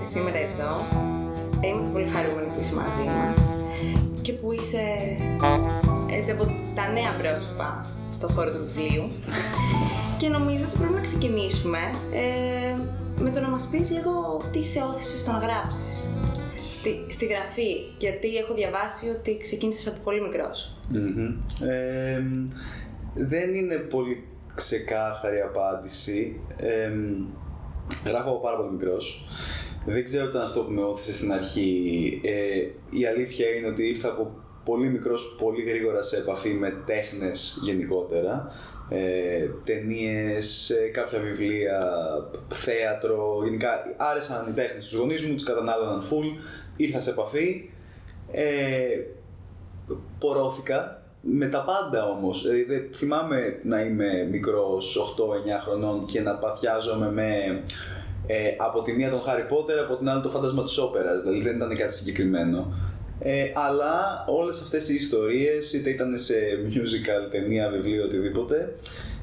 Καλησπέρα, Φίβο. Καλησπέρα. Ευχαριστούμε που ήρθε σήμερα εδώ. Είμαστε πολύ χαρούμενοι που είσαι μαζί μας και που είσαι έτσι από τα νέα πρόσωπα στο χώρο του βιβλίου. Και νομίζω ότι πρέπει να ξεκινήσουμε ε, με το να μας πεις λίγο τι σε όθησε στο να γράψεις. Στη, στη γραφή, γιατί έχω διαβάσει ότι ξεκίνησες από πολύ μικρός. Ε, δεν είναι πολύ ξεκάθαρη απάντηση. Ε, γράφω από πάρα πολύ μικρός. Δεν ξέρω τι ήταν αυτό που με όθησε στην αρχή. Ε, η αλήθεια είναι ότι ήρθα από πολύ μικρός, πολύ γρήγορα σε επαφή με τέχνες γενικότερα. Ε, ταινίες, ε, κάποια βιβλία, θέατρο, γενικά άρεσαν οι τέχνες στους γονείς μου, τις κατανάλωναν full, ήρθα σε επαφή. Ε, πορώθηκα με τα πάντα όμως. Δηλαδή, θυμάμαι να είμαι μικρός, 8-9 χρονών και να παθιάζομαι με ε, από τη μία τον Χάρι Πότερ, από την άλλη το φάντασμα της όπερας, δηλαδή δεν ήταν κάτι συγκεκριμένο. Ε, αλλά όλες αυτές οι ιστορίες, είτε ήταν σε musical, ταινία, βιβλίο, οτιδήποτε,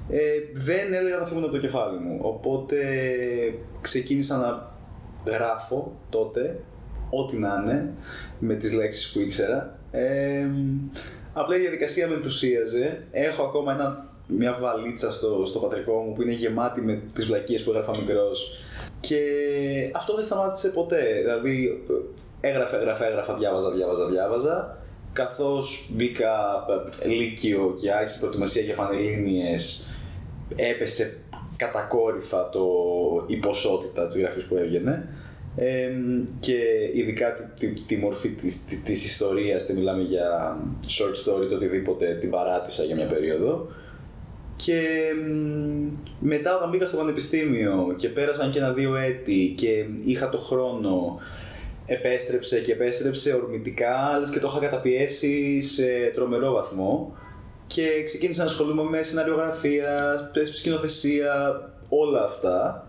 ε, δεν έλεγα να φύγουν από το κεφάλι μου. Οπότε ξεκίνησα να γράφω τότε, ό,τι να είναι, με τις λέξεις που ήξερα. Ε, απλά η διαδικασία με ενθουσίαζε. Έχω ακόμα ένα, μια βαλίτσα στο, στο πατρικό μου που είναι γεμάτη με τις βλακίες που έγραφα μικρός. Και αυτό δεν σταμάτησε ποτέ. Δηλαδή, έγραφα, έγραφα, έγραφα, διάβαζα, διάβαζα, διάβαζα. Καθώς μπήκα ε, λύκειο και άρχισε προετοιμασία για πανελλήνιες, έπεσε κατακόρυφα το, η ποσότητα της γραφής που έβγαινε. Ε, και ειδικά τη, τη, τη μορφή της, της, της ιστορίας, δεν μιλάμε για short story, το οτιδήποτε, την παράτησα για μια περίοδο. Και μετά όταν μπήκα στο πανεπιστήμιο και πέρασαν και ένα-δύο έτη και είχα το χρόνο, επέστρεψε και επέστρεψε ορμητικά, αλλά και το είχα καταπιέσει σε τρομερό βαθμό και ξεκίνησα να ασχολούμαι με σεναριογραφία, σκηνοθεσία, όλα αυτά.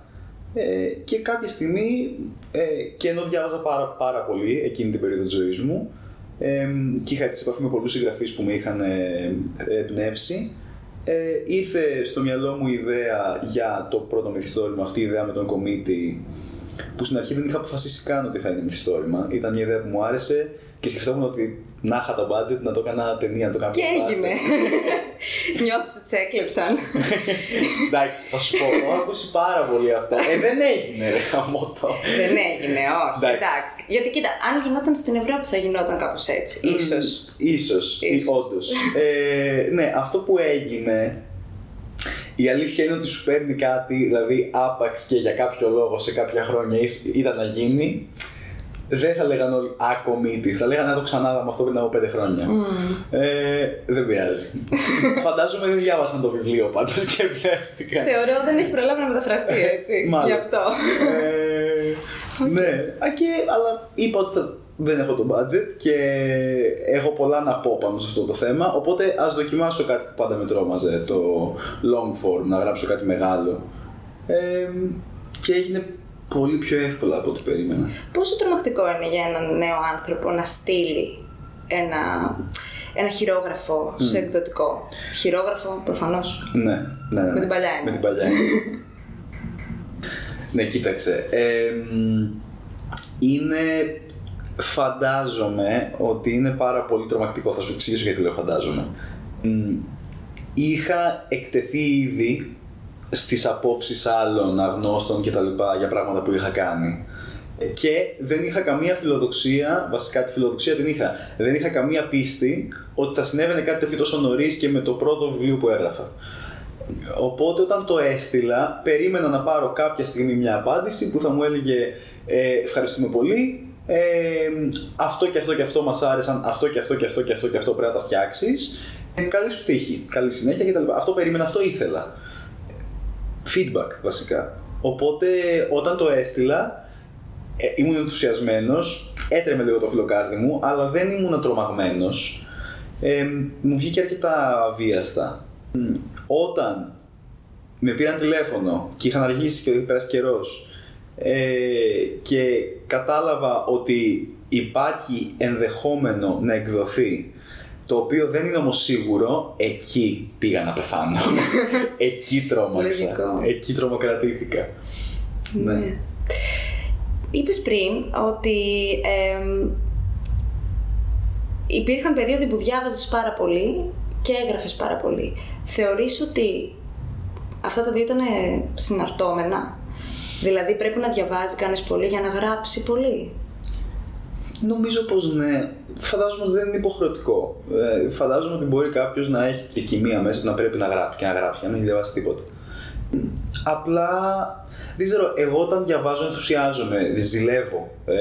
Ε, και κάποια στιγμή, ε, και ενώ διάβαζα πάρα, πάρα πολύ εκείνη την περίοδο της ζωής μου ε, και είχα τη επαφή με πολλούς συγγραφείς που με είχαν ε, εμπνεύσει, ε, ήρθε στο μυαλό μου η ιδέα για το πρώτο μυθιστόρημα, αυτή η ιδέα με τον κομίτη, που στην αρχή δεν είχα αποφασίσει καν ότι θα είναι μυθιστόρημα. Ήταν μια ιδέα που μου άρεσε και σκεφτόμουν ότι να είχα το budget να το έκανα ταινία, να το κάνω Και έγινε. Νιώθεις ότι σε έκλεψαν. Εντάξει, θα σου πω, έχω ακούσει πάρα πολύ αυτά. Ε, δεν έγινε, ρε χαμότο. Δεν έγινε, όχι. Εντάξει. Γιατί κοίτα, αν γινόταν στην Ευρώπη θα γινόταν κάπως έτσι. Ίσως. Ίσως, όντως. Ε, ναι, αυτό που έγινε η αλήθεια είναι ότι σου παίρνει κάτι, δηλαδή άπαξ και για κάποιο λόγο σε κάποια χρόνια ήταν να γίνει, δεν θα λέγανε όλοι ακομίτη, θα λέγανε να το ξανάδαμε αυτό πριν από πέντε χρόνια. Ε, δεν πειράζει. Φαντάζομαι δεν διάβασαν το βιβλίο πάντως και εμπνεύστηκαν. Θεωρώ δεν έχει προλάβει να μεταφραστεί έτσι. Γι' αυτό. Ε, ναι, και, αλλά είπα ότι θα, δεν έχω το budget και έχω πολλά να πω πάνω σε αυτό το θέμα. Οπότε ας δοκιμάσω κάτι που πάντα με τρόμαζε, το long form, να γράψω κάτι μεγάλο. Ε, και έγινε πολύ πιο εύκολα από ό,τι περίμενα. Πόσο τρομακτικό είναι για έναν νέο άνθρωπο να στείλει ένα, ένα χειρόγραφο mm. σε εκδοτικό; Χειρόγραφο προφανώς. Ναι, ναι, ναι. Με την παλιά Με την παλιά ναι, κοίταξε. Ε, είναι φαντάζομαι ότι είναι πάρα πολύ τρομακτικό. Θα σου εξηγήσω γιατί λέω φαντάζομαι. Είχα εκτεθεί ήδη στις απόψεις άλλων αγνώστων και τα λοιπά για πράγματα που είχα κάνει. Και δεν είχα καμία φιλοδοξία, βασικά τη φιλοδοξία την είχα, δεν είχα καμία πίστη ότι θα συνέβαινε κάτι τέτοιο τόσο νωρίς και με το πρώτο βιβλίο που έγραφα. Οπότε όταν το έστειλα, περίμενα να πάρω κάποια στιγμή μια απάντηση που θα μου έλεγε ε, ευχαριστούμε πολύ, ε, αυτό και αυτό και αυτό μας άρεσαν, αυτό και αυτό και αυτό και αυτό και αυτό πρέπει να τα φτιάξεις. Ε, καλή σου τύχη, καλή συνέχεια κτλ. Αυτό περίμενα, αυτό ήθελα. Feedback βασικά. Οπότε όταν το έστειλα, ε, ήμουν ενθουσιασμένος, έτρεμε λίγο το φιλοκάρδι μου, αλλά δεν ήμουν τρομαγμένος. Ε, μου βγήκε αρκετά βίαστα. Όταν με πήραν τηλέφωνο και είχαν αργήσει και πέρασε καιρός ε, και κατάλαβα ότι υπάρχει ενδεχόμενο να εκδοθεί το οποίο δεν είναι όμως σίγουρο, εκεί πήγα να πεθάνω. εκεί τρόμαξα. Λογικό. εκεί τρομοκρατήθηκα. Ναι. Είπες πριν ότι εμ, υπήρχαν περίοδοι που διάβαζες πάρα πολύ και έγραφες πάρα πολύ. Θεωρείς ότι αυτά τα δύο ήταν συναρτώμενα; Δηλαδή πρέπει να διαβάζει κανείς πολύ για να γράψει πολύ; Νομίζω πως ναι. Φαντάζομαι ότι δεν είναι υποχρεωτικό. Ε, φαντάζομαι ότι μπορεί κάποιος να έχει και κοιμία μέσα να πρέπει να γράψει και να γράψει, να μην έχει διαβάσει τίποτα. Απλά δεν ξέρω, εγώ όταν διαβάζω ενθουσιάζομαι, ζηλεύω. Ε,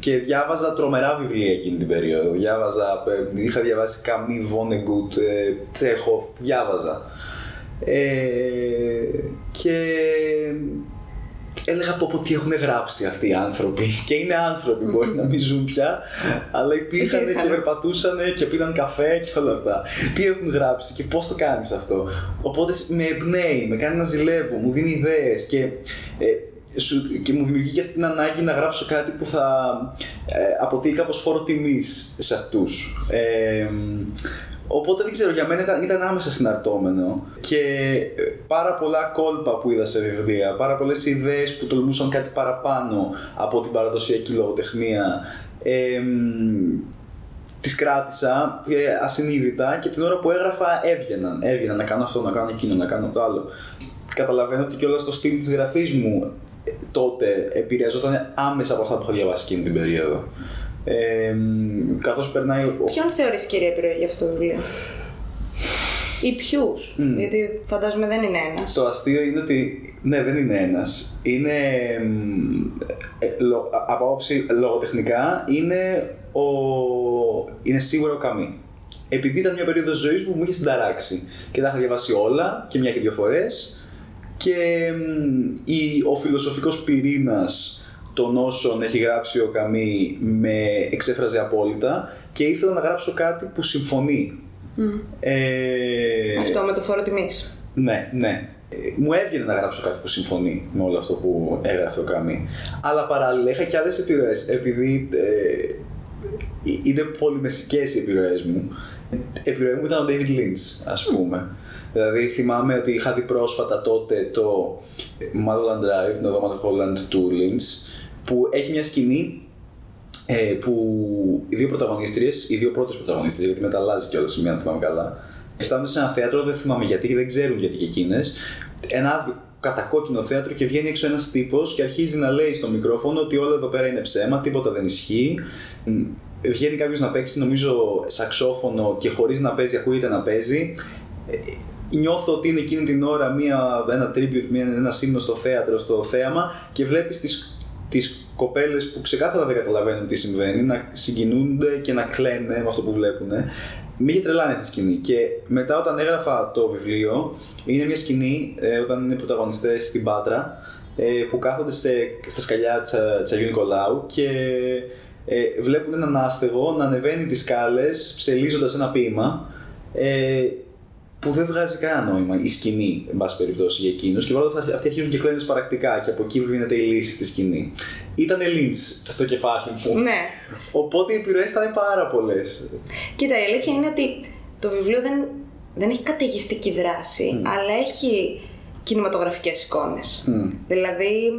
και διάβαζα τρομερά βιβλία εκείνη την περίοδο. Διάβαζα, ε, είχα διαβάσει Καμί, Βόνεγκουτ, ε, Τσέχοφ, διάβαζα. Ε, και έλεγα πω, πω τι έχουν γράψει αυτοί οι άνθρωποι. Και είναι άνθρωποι, μπορεί να μην ζουν πια, αλλά υπήρχαν και Υπήρχαν. περπατούσαν και πήραν καφέ και όλα αυτά. Τι έχουν γράψει και πώς το κάνεις αυτό. Οπότε με εμπνέει, με κάνει να ζηλεύω, μου δίνει ιδέες και. Ε, σου- και μου δημιουργεί και αυτή την ανάγκη να γράψω κάτι που θα ε, αποτείει κάπως φόρο τιμής σε αυτούς. Ε, οπότε δεν ξέρω, για μένα ήταν, ήταν άμεσα συναρτώμενο και ε, πάρα πολλά κόλπα που είδα σε βιβλία, πάρα πολλές ιδέες που τολμούσαν κάτι παραπάνω από την παραδοσιακή λογοτεχνία. Ε, τις κράτησα ε, ασυνείδητα και την ώρα που έγραφα έβγαιναν. Έβγαιναν να κάνω αυτό, να κάνω εκείνο, να κάνω το άλλο. Καταλαβαίνω ότι και όλα στο στυλ της γραφής μου ε, τότε επηρεαζόταν άμεσα από αυτά που είχα διαβάσει εκείνη την περίοδο. Ε, καθώς περνάει ο, Ποιον θεωρείς κυρία επιρροή για αυτό το βιβλίο; Ή ποιους, γιατί φαντάζομαι δεν είναι ένας. Το αστείο είναι ότι ναι, δεν είναι ένας. Είναι, μ, ε, λο- από άποψη λογοτεχνικά, είναι, ο, είναι σίγουρα ο Καμί. Επειδή ήταν μια περίοδος ζωής που μου είχε συνταράξει και τα είχα διαβάσει όλα και μια και δύο φορές και μ, η, ο φιλοσοφικός πυρήνας των όσων έχει γράψει ο Καμί με εξέφραζε απόλυτα και ήθελα να γράψω κάτι που συμφωνεί. Ε, Αυτό με το φόρο τιμής. ναι, ναι. Ε, Μου έβγαινε να γράψω κάτι που συμφωνεί με όλο αυτό που έγραφε ο Καμί. Αλλά παράλληλα είχα και άλλες επιρροές. Επειδή ε, ε, είναι πολυμεσικές οι επιρροές μου. Επιρροή μου ήταν ο David Lynch, ας πούμε. Δηλαδή θυμάμαι ότι είχα δει πρόσφατα τότε το Mulholland Drive, το δώμα του Holland του Lynch, που έχει μια σκηνή ε, που οι δύο πρωταγωνίστριες, οι δύο πρώτες πρωταγωνίστριες, γιατί μεταλλάζει κιόλας η μία, αν θυμάμαι καλά, φτάνουν σε ένα θέατρο, δεν θυμάμαι γιατί και δεν ξέρουν γιατί και εκείνες, ένα άδειο κατακόκκινο θέατρο και βγαίνει έξω ένας τύπος και αρχίζει να λέει στο μικρόφωνο ότι όλα εδώ πέρα είναι ψέμα, τίποτα δεν ισχύει. Μ, Βγαίνει κάποιος να παίξει, νομίζω, σαξόφωνο και χωρίς να παίζει, ακούγεται να παίζει. Ε, Νιώθω ότι είναι εκείνη την ώρα μια, ένα tribute, μια, ένα σύμνο στο θέατρο, στο θέαμα και βλέπεις τις, τις κοπέλες που ξεκάθαρα δεν καταλαβαίνουν τι συμβαίνει να συγκινούνται και να κλαίνε με αυτό που βλέπουν. Με είχε τρελάνει αυτή τη σκηνή. Και μετά όταν έγραφα το βιβλίο, είναι μια σκηνή ε, όταν είναι πρωταγωνιστές στην Πάτρα ε, που κάθονται σε, στα σκαλιά τσα, της Αγίου Νικολάου και ε, βλέπουν έναν άστεγο να ανεβαίνει τις σκάλες ψελίζοντας ένα ποίημα ε, που δεν βγάζει κανένα νόημα η σκηνή, εν πάση περιπτώσει, για εκείνους. Και όλα αυτά αυτοί αρχίζουν και κλαίνε παρακτικά και από εκεί δίνεται η λύση στη σκηνή. Ήταν Lynch στο κεφάλι μου. Ναι. Οπότε οι επιρροές ήταν πάρα πολλές. Κοίτα, η αλήθεια είναι ότι το βιβλίο δεν, δεν έχει καταιγιστική δράση, αλλά έχει κινηματογραφικές εικόνες. Δηλαδή,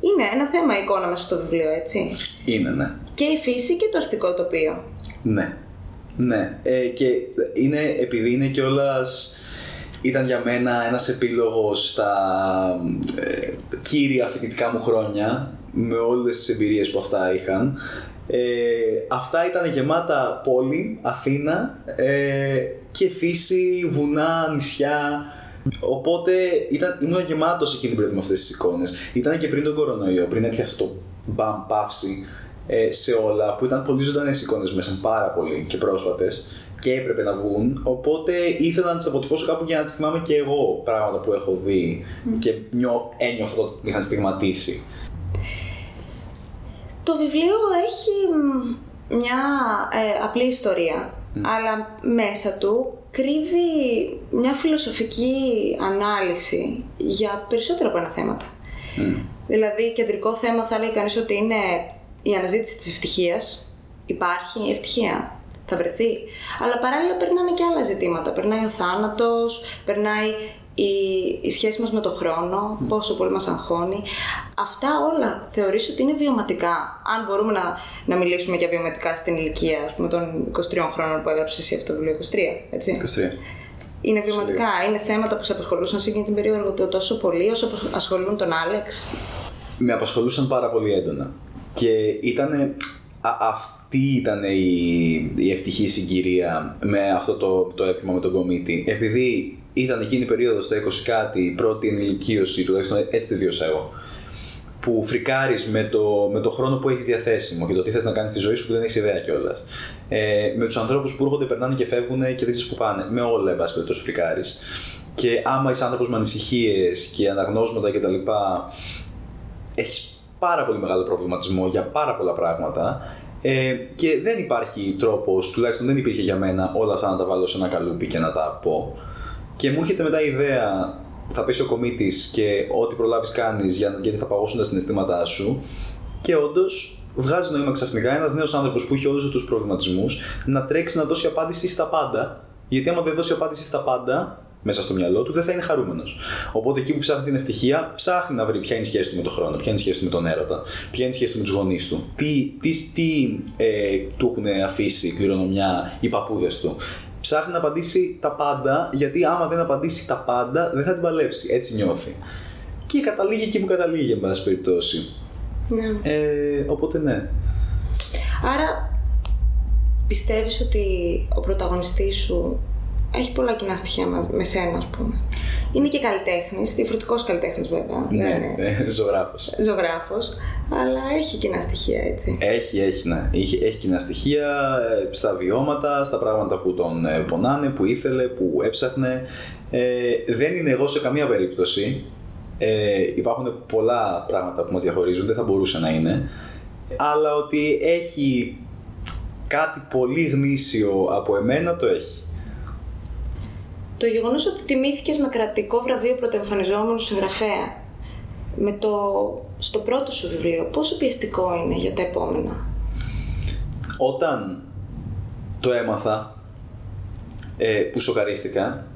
είναι ένα θέμα η εικόνα μέσα στο βιβλίο, έτσι. Είναι, ναι. Και η φύση και το αστικό τοπίο. Ναι. Ναι. Ε, και είναι, επειδή είναι κιόλας. Ήταν για μένα ένας επίλογος στα ε, κύρια φοιτητικά μου χρόνια με όλες τις εμπειρίες που αυτά είχαν. Ε, αυτά ήταν γεμάτα πόλη, Αθήνα ε, και φύση, βουνά, νησιά. Οπότε ήταν, ήμουν γεμάτος εκείνη την περίοδο με αυτές τις εικόνες. Ήταν και πριν τον κορονοϊό, πριν έρθει αυτό το μπαμ παύση ε, σε όλα, που ήταν πολύ ζωντανές εικόνες μέσα, πάρα πολύ και πρόσφατες και έπρεπε να βγουν. Οπότε ήθελα να τις αποτυπώσω κάπου για να τις θυμάμαι και εγώ πράγματα που έχω δει και νιώ, ένιωθα ότι με είχαν στιγματίσει. Το βιβλίο έχει μ, μια ε, απλή ιστορία, αλλά μέσα του κρύβει μια φιλοσοφική ανάλυση για περισσότερα από ένα θέματα. Δηλαδή, κεντρικό θέμα θα λέει κανείς ότι είναι η αναζήτηση της ευτυχίας. Υπάρχει ευτυχία. θα βρεθεί. Αλλά παράλληλα περνάνε και άλλα ζητήματα. Περνάει ο θάνατος, περνάει η, η σχέση μας με το χρόνο, πόσο πολύ μας αγχώνει. Αυτά όλα θεωρείς ότι είναι βιωματικά. Αν μπορούμε να, να μιλήσουμε για βιωματικά στην ηλικία ας πούμε, των 23 χρόνων που έγραψες εσύ αυτό το βιβλίο, 23, έτσι. 23. Είναι βιωματικά, είναι θέματα που σε απασχολούσαν σε εκείνη την περίοδο τόσο πολύ όσο ασχολούν τον Άλεξ. Με απασχολούσαν πάρα πολύ έντονα. Και ήταν αυτή ήταν η, η ευτυχή συγκυρία με αυτό το, το έπιμα με τον κομίτη. Επειδή ήταν εκείνη η περίοδος στα 20 κάτι, η πρώτη ενηλικίωση, τουλάχιστον έτσι τη βίωσα εγώ, που φρικάρεις με το, με το χρόνο που έχεις διαθέσιμο και το τι θες να κάνεις στη ζωή σου που δεν έχεις ιδέα κιόλας. Ε, με τους ανθρώπους που έρχονται, περνάνε και φεύγουν και δεν ξέρεις που πάνε. Με όλα, εν πάση περιπτώσει, φρικάρεις. Και άμα είσαι άνθρωπος με ανησυχίες και αναγνώσματα κτλ., έχεις πάρα πολύ μεγάλο προβληματισμό για πάρα πολλά πράγματα ε, και δεν υπάρχει τρόπος, τουλάχιστον δεν υπήρχε για μένα, όλα αυτά να τα βάλω σε ένα καλούπι και να τα πω. Και μου έρχεται μετά η ιδέα, θα πέσει ο κομίτης και ό,τι προλάβεις κάνεις γιατί θα παγώσουν τα συναισθήματά σου. Και όντως βγάζει νόημα ξαφνικά ένας νέος άνθρωπος που έχει όλους τους προβληματισμούς να τρέξει να δώσει απάντηση στα πάντα. Γιατί άμα δεν δώσει απάντηση στα πάντα, μέσα στο μυαλό του, δεν θα είναι χαρούμενος. Οπότε εκεί που ψάχνει την ευτυχία, ψάχνει να βρει ποια είναι η σχέση του με τον χρόνο, ποια είναι η σχέση του με τον έρωτα, ποια είναι η σχέση του με τους γονείς του, τι, τι, τι ε, του έχουν αφήσει κληρονομιά οι παππούδες του. Ψάχνει να απαντήσει τα πάντα, γιατί άμα δεν απαντήσει τα πάντα, δεν θα την παλέψει. Έτσι νιώθει. Και καταλήγει εκεί που καταλήγει, εν πάση περιπτώσει. Ναι. Ε, οπότε ναι. Άρα πιστεύεις ότι ο πρωταγωνιστής σου έχει πολλά κοινά στοιχεία με σένα, ας πούμε. Είναι και καλλιτέχνης, διαφορετικός καλλιτέχνης βέβαια. Ναι, ναι, ζωγράφος. Ζωγράφος, αλλά έχει κοινά στοιχεία, έτσι. Έχει, έχει, ναι. Έχει, έχει κοινά στοιχεία ε, στα βιώματα, στα πράγματα που τον ε, πονάνε, που ήθελε, που έψαχνε. Ε, δεν είναι εγώ σε καμία περίπτωση. Ε, υπάρχουν πολλά πράγματα που μας διαχωρίζουν, δεν θα μπορούσε να είναι. Αλλά ότι έχει κάτι πολύ γνήσιο από εμένα, το έχει. Το γεγονός ότι τιμήθηκες με κρατικό βραβείο πρωτοεμφανιζόμενου συγγραφέα με το, στο πρώτο σου βιβλίο, πόσο πιεστικό είναι για τα επόμενα; Όταν το έμαθα, ε, που σοκαρίστηκα,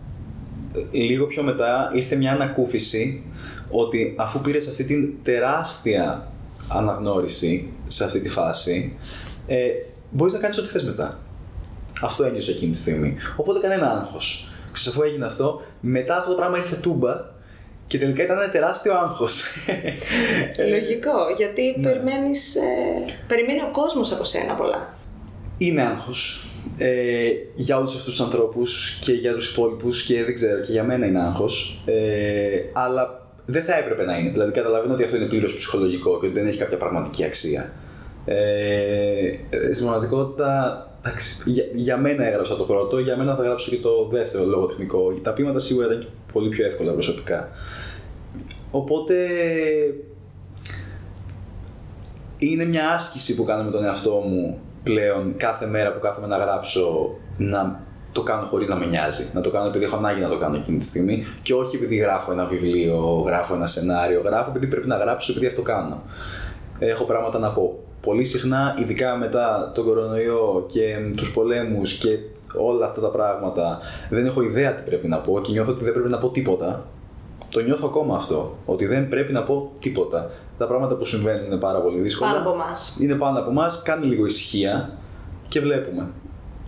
λίγο πιο μετά ήρθε μια ανακούφιση ότι αφού πήρες αυτή την τεράστια αναγνώριση σε αυτή τη φάση, ε, μπορείς να κάνεις ό,τι θες μετά. Αυτό ένιωσε εκείνη τη στιγμή. Οπότε κανένα άγχος. Ξέρεις, αφού έγινε αυτό, μετά αυτό το πράγμα ήρθε τούμπα και τελικά ήταν ένα τεράστιο άγχος. Λογικό, γιατί ναι. περιμένεις, ε, περιμένει ο κόσμος από σένα πολλά. Είναι άγχος. Ε, για όλους αυτούς τους ανθρώπους και για τους υπόλοιπους και δεν ξέρω, και για μένα είναι άγχος. Ε, αλλά δεν θα έπρεπε να είναι. Δηλαδή, καταλαβαίνω ότι αυτό είναι πλήρως ψυχολογικό και ότι δεν έχει κάποια πραγματική αξία. Ε, ε στην πραγματικότητα Εντάξει, για, για μένα έγραψα το πρώτο, για μένα θα γράψω και το δεύτερο λογοτεχνικό. Τα ποίηματα σίγουρα ήταν πολύ πιο εύκολα προσωπικά. Οπότε είναι μια άσκηση που κάνω με τον εαυτό μου πλέον κάθε μέρα που κάθομαι να γράψω να το κάνω χωρίς να με νοιάζει. Να το κάνω επειδή έχω ανάγκη να το κάνω εκείνη τη στιγμή και όχι επειδή γράφω ένα βιβλίο, γράφω ένα σενάριο, γράφω επειδή πρέπει να γράψω επειδή αυτό κάνω. Έχω πράγματα να πω πολύ συχνά, ειδικά μετά τον κορονοϊό και τους πολέμους και όλα αυτά τα πράγματα, δεν έχω ιδέα τι πρέπει να πω και νιώθω ότι δεν πρέπει να πω τίποτα. Το νιώθω ακόμα αυτό, ότι δεν πρέπει να πω τίποτα. Τα πράγματα που συμβαίνουν είναι πάρα πολύ δύσκολα. Πάνω από εμάς. Είναι πάνω από εμάς, κάνει λίγο ησυχία και βλέπουμε.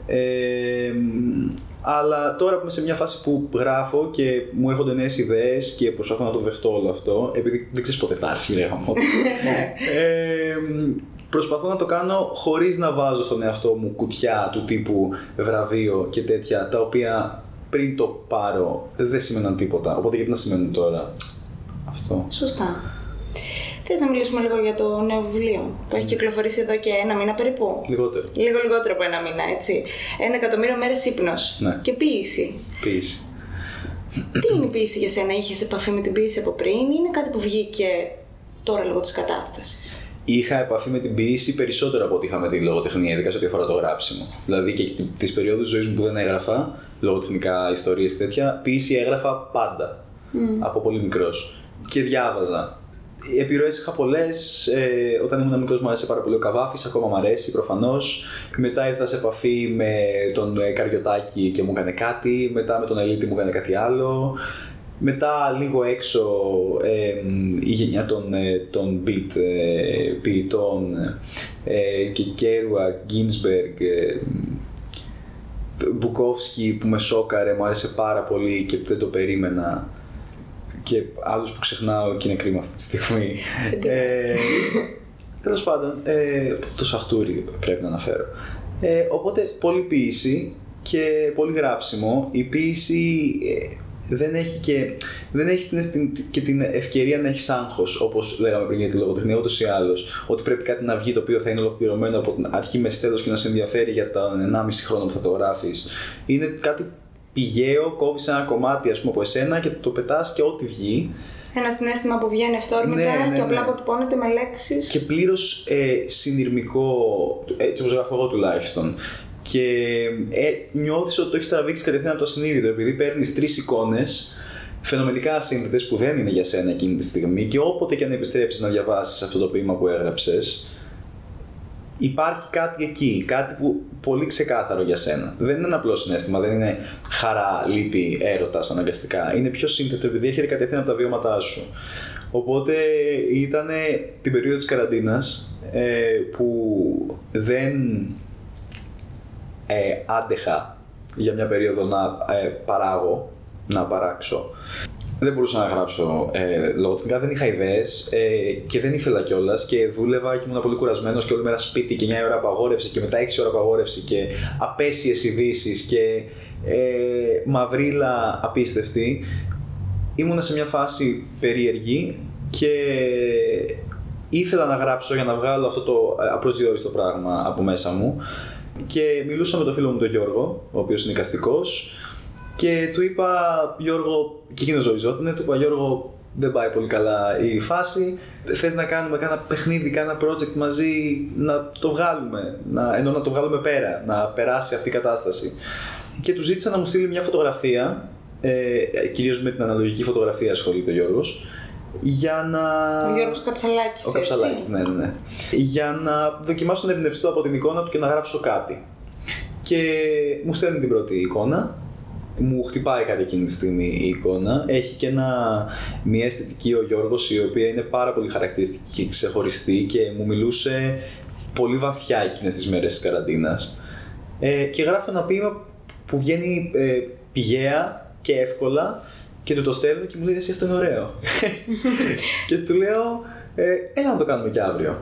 Ε, αλλά τώρα που είμαι σε μια φάση που γράφω και μου έρχονται νέες ιδέες και προσπαθώ να το δεχτώ όλο αυτό, επειδή δεν ξέρεις πότε θα έρθει, ρε ε, προσπαθώ να το κάνω χωρίς να βάζω στον εαυτό μου κουτιά του τύπου βραβείο και τέτοια, τα οποία πριν το πάρω δεν σημαίναν τίποτα. Οπότε γιατί να σημαίνουν τώρα. Αυτό; Σωστά. Θες να μιλήσουμε λίγο για το νέο βιβλίο που έχει κυκλοφορήσει εδώ και ένα μήνα περίπου; Λιγότερο. Λίγο λιγότερο από ένα μήνα, έτσι. Ένα εκατομμύριο μέρες ύπνος. Ναι. Και ποίηση. Ποίηση. Τι είναι η ποίηση για σένα, είχες επαφή με την ποίηση από πριν, ή είναι κάτι που βγήκε τώρα λόγω της κατάστασης; Είχα επαφή με την ποιήση περισσότερο από ό,τι είχα με τη λογοτεχνία, ειδικά σε ό,τι αφορά το γράψιμο. Δηλαδή και τις περιόδους ζωής μου που δεν έγραφα, λογοτεχνικά ιστορίες και τέτοια, ποιήση έγραφα πάντα. Από πολύ μικρός. Και διάβαζα. επιρροές είχα πολλές. Ε, όταν ήμουν μικρός μου άρεσε πάρα πολύ ο Καβάφης, ακόμα μου αρέσει προφανώς. Μετά ήρθα σε επαφή με τον ε, Καριωτάκη και μου έκανε κάτι. Μετά με τον Ελίτη μου έκανε κάτι άλλο. Μετά λίγο έξω ε, η γενιά των, ε, των beat ε, ποιητών ε, και Κέρουα, Γκίνσμπεργκ, Μπουκόφσκι που με σόκαρε, μου άρεσε πάρα πολύ και δεν το περίμενα και άλλους που ξεχνάω και είναι κρίμα αυτή τη στιγμή. ε, Τέλος πάντων, ε, το Σαχτούρι πρέπει να αναφέρω. Ε, οπότε, πολύ ποίηση και πολύ γράψιμο. Η ποίηση ε, δεν έχει και, δεν έχεις την, και την ευκαιρία να έχεις άγχος, όπως λέγαμε πριν για τη λογοτεχνία, ούτως ή άλλως. Ότι πρέπει κάτι να βγει το οποίο θα είναι ολοκληρωμένο από την αρχή μες στέλο και να σε ενδιαφέρει για τα 1,5 χρόνο που θα το γράφεις. Είναι κάτι πηγαίο, κόβεις ένα κομμάτι ας πούμε, από εσένα και το πετάς και ό,τι βγει. Ένα συνέστημα που βγαίνει αυθόρμητα ναι, ναι, και απλά ναι. αποτυπώνεται με λέξεις. Και πλήρως ε, συνειρμικό, έτσι όπως γράφω εγώ τουλάχιστον. Και ε, νιώθεις ότι το έχεις τραβήξει κατευθείαν από το συνείδητο, επειδή παίρνεις τρεις εικόνες φαινομενικά ασύνδετε που δεν είναι για σένα εκείνη τη στιγμή και όποτε και αν επιστρέψεις να διαβάσεις αυτό το ποίημα που έγραψες, υπάρχει κάτι εκεί, κάτι που πολύ ξεκάθαρο για σένα. Δεν είναι ένα απλό συνέστημα, δεν είναι χαρά, λύπη, έρωτας αναγκαστικά. Είναι πιο σύνθετο επειδή έρχεται κατευθείαν από τα βιώματά σου. Οπότε ήταν την περίοδο της καραντίνας ε, που δεν ε, άντεχα για μια περίοδο να ε, παράγω, να παράξω δεν μπορούσα να γράψω ε, λογοτεχνικά, δεν είχα ιδέες ε, και δεν ήθελα κιόλας και δούλευα και ήμουν πολύ κουρασμένος και όλη μέρα σπίτι και 9 ώρα απαγόρευση και μετά 6 ώρα απαγόρευση και απέσιες ειδήσεις και ε, μαυρίλα απίστευτη. Ήμουνα σε μια φάση περίεργη και ήθελα να γράψω για να βγάλω αυτό το ε, απροσδιόριστο πράγμα από μέσα μου και μιλούσα με τον φίλο μου τον Γιώργο, ο οποίος είναι οικαστικός και του είπα, Γιώργο, και εκείνος ζωηζόταν, του είπα, Γιώργο, δεν πάει πολύ καλά η φάση. Θες να κάνουμε κάνα παιχνίδι, κάνα project μαζί, να το βγάλουμε, να, ενώ να το βγάλουμε πέρα, να περάσει αυτή η κατάσταση. Και του ζήτησα να μου στείλει μια φωτογραφία, ε, κυρίως με την αναλογική φωτογραφία ασχολείται ο Γιώργος, για να... Ο Γιώργος Καψαλάκης, Ο Καψαλάκης, ναι, ναι, ναι. Για να δοκιμάσω να εμπνευστώ από την εικόνα του και να γράψω κάτι. Και μου στέλνει την πρώτη εικόνα μου χτυπάει κάτι εκείνη τη στιγμή η εικόνα. Έχει και ένα, μια αισθητική ο Γιώργος η οποία είναι πάρα πολύ χαρακτηριστική και ξεχωριστή και μου μιλούσε πολύ βαθιά εκείνες τις μέρες της καραντίνας. Ε, και γράφω ένα ποίημα που βγαίνει ε, πηγαία και εύκολα και του το στέλνω και μου λέει εσύ αυτό είναι ωραίο. και του λέω ε, έλα να το κάνουμε και αύριο.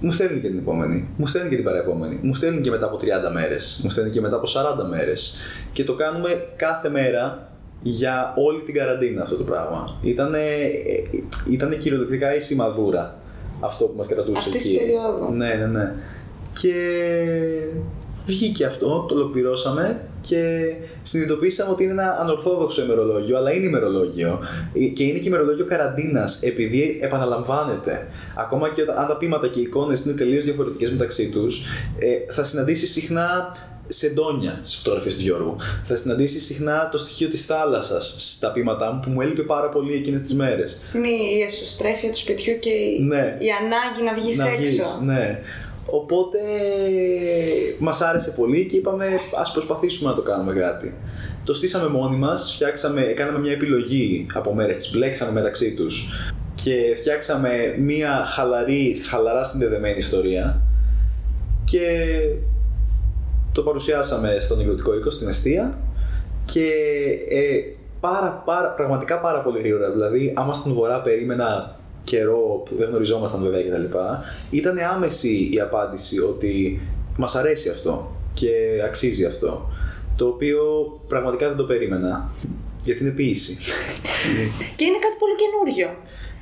Μου στέλνει και την επόμενη, μου στέλνει και την παραεπόμενη, μου στέλνει και μετά από 30 μέρες, μου στέλνει και μετά από 40 μέρες. Και το κάνουμε κάθε μέρα για όλη την καραντίνα αυτό το πράγμα. Ήτανε, ήτανε κυριολεκτικά η σημαδούρα αυτό που μας κρατούσε Αυτής εκεί. περίοδο. Ναι, ναι, ναι. Και βγήκε αυτό, το ολοκληρώσαμε και συνειδητοποίησαμε ότι είναι ένα ανορθόδοξο ημερολόγιο, αλλά είναι ημερολόγιο. Και είναι και ημερολόγιο καραντίνας, επειδή επαναλαμβάνεται. Ακόμα και αν τα πείματα και οι εικόνες είναι τελείως διαφορετικές μεταξύ τους, ε, θα συναντήσει συχνά σεντόνια στις φωτογραφίες του Γιώργου. Θα συναντήσει συχνά το στοιχείο της θάλασσας στα πείματά μου που μου έλειπε πάρα πολύ εκείνες τις μέρες. Είναι η εσωστρέφεια του σπιτιού και η, Ναι. η ανάγκη να βγεις να έξω. βγεις, ναι. Οπότε μας άρεσε πολύ και είπαμε ας προσπαθήσουμε να το κάνουμε κάτι. Το στήσαμε μόνοι μας, φτιάξαμε, κάναμε μια επιλογή από μέρες, τις μπλέξαμε μεταξύ τους και φτιάξαμε μια χαλαρή, χαλαρά συνδεδεμένη ιστορία και το παρουσιάσαμε στον εκδοτικό οίκο, στην Εστία και ε, πάρα, πάρα, πραγματικά πάρα πολύ γρήγορα. Δηλαδή, άμα στον Βορρά περίμενα καιρό που δεν γνωριζόμασταν βέβαια κτλ. Ήταν άμεση η απάντηση ότι μας αρέσει αυτό και αξίζει αυτό. Το οποίο πραγματικά δεν το περίμενα. Γιατί είναι ποίηση. Και είναι κάτι πολύ καινούριο.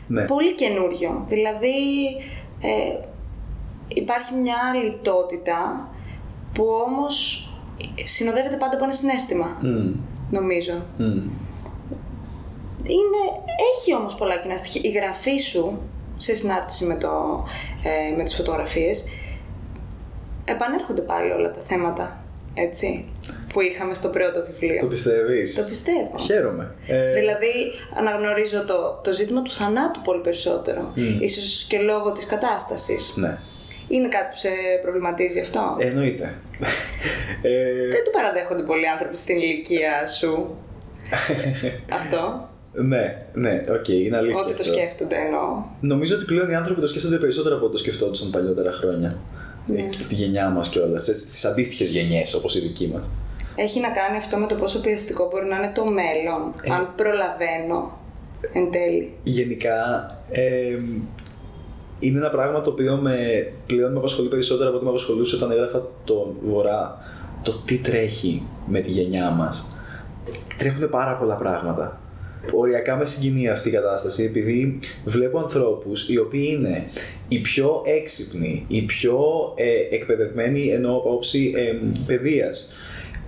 ναι. Πολύ καινούριο. Δηλαδή ε, υπάρχει μια λιτότητα που όμως συνοδεύεται πάντα από ένα συνέστημα, Μμ, νομίζω. μμ. Είναι, έχει όμως πολλά κοινά στοιχεία. Η γραφή σου, σε συνάρτηση με, το, ε, με τις φωτογραφίες, επανέρχονται πάλι όλα τα θέματα, έτσι. που είχαμε στο πρώτο βιβλίο. Το πιστεύεις; Το πιστεύω. Χαίρομαι. Ε, Δηλαδή, αναγνωρίζω το, το ζήτημα του θανάτου πολύ περισσότερο. Ίσως και λόγω της κατάστασης. Ναι. Είναι κάτι που σε προβληματίζει αυτό; Εννοείται. Ε, Δεν το παραδέχονται πολλοί άνθρωποι στην ηλικία σου. αυτό. Ναι, ναι, οκ, είναι αλήθεια. Ότι το αυτό. σκέφτονται εννοώ. Νομίζω ότι πλέον οι άνθρωποι το σκέφτονται περισσότερο από ό,τι το σκεφτόντουσαν παλιότερα χρόνια. Ναι. Ε, Στη γενιά μας κιόλας, στις αντίστοιχες γενιές όπως η δική μας. Έχει να κάνει αυτό με το πόσο πιεστικό μπορεί να είναι το μέλλον, Ε. αν προλαβαίνω εν τέλει. Γενικά, ε, είναι ένα πράγμα το οποίο με, πλέον με απασχολεί περισσότερο από ό,τι με απασχολούσε όταν έγραφα τον Βορρά. Το τι τρέχει με τη γενιά μας. Τρέχουν πάρα πολλά πράγματα. Οριακά με συγκινεί αυτή η κατάσταση επειδή βλέπω ανθρώπους οι οποίοι είναι οι πιο έξυπνοι, οι πιο ε, εκπαιδευμένοι ενώ από όψη ε, παιδείας.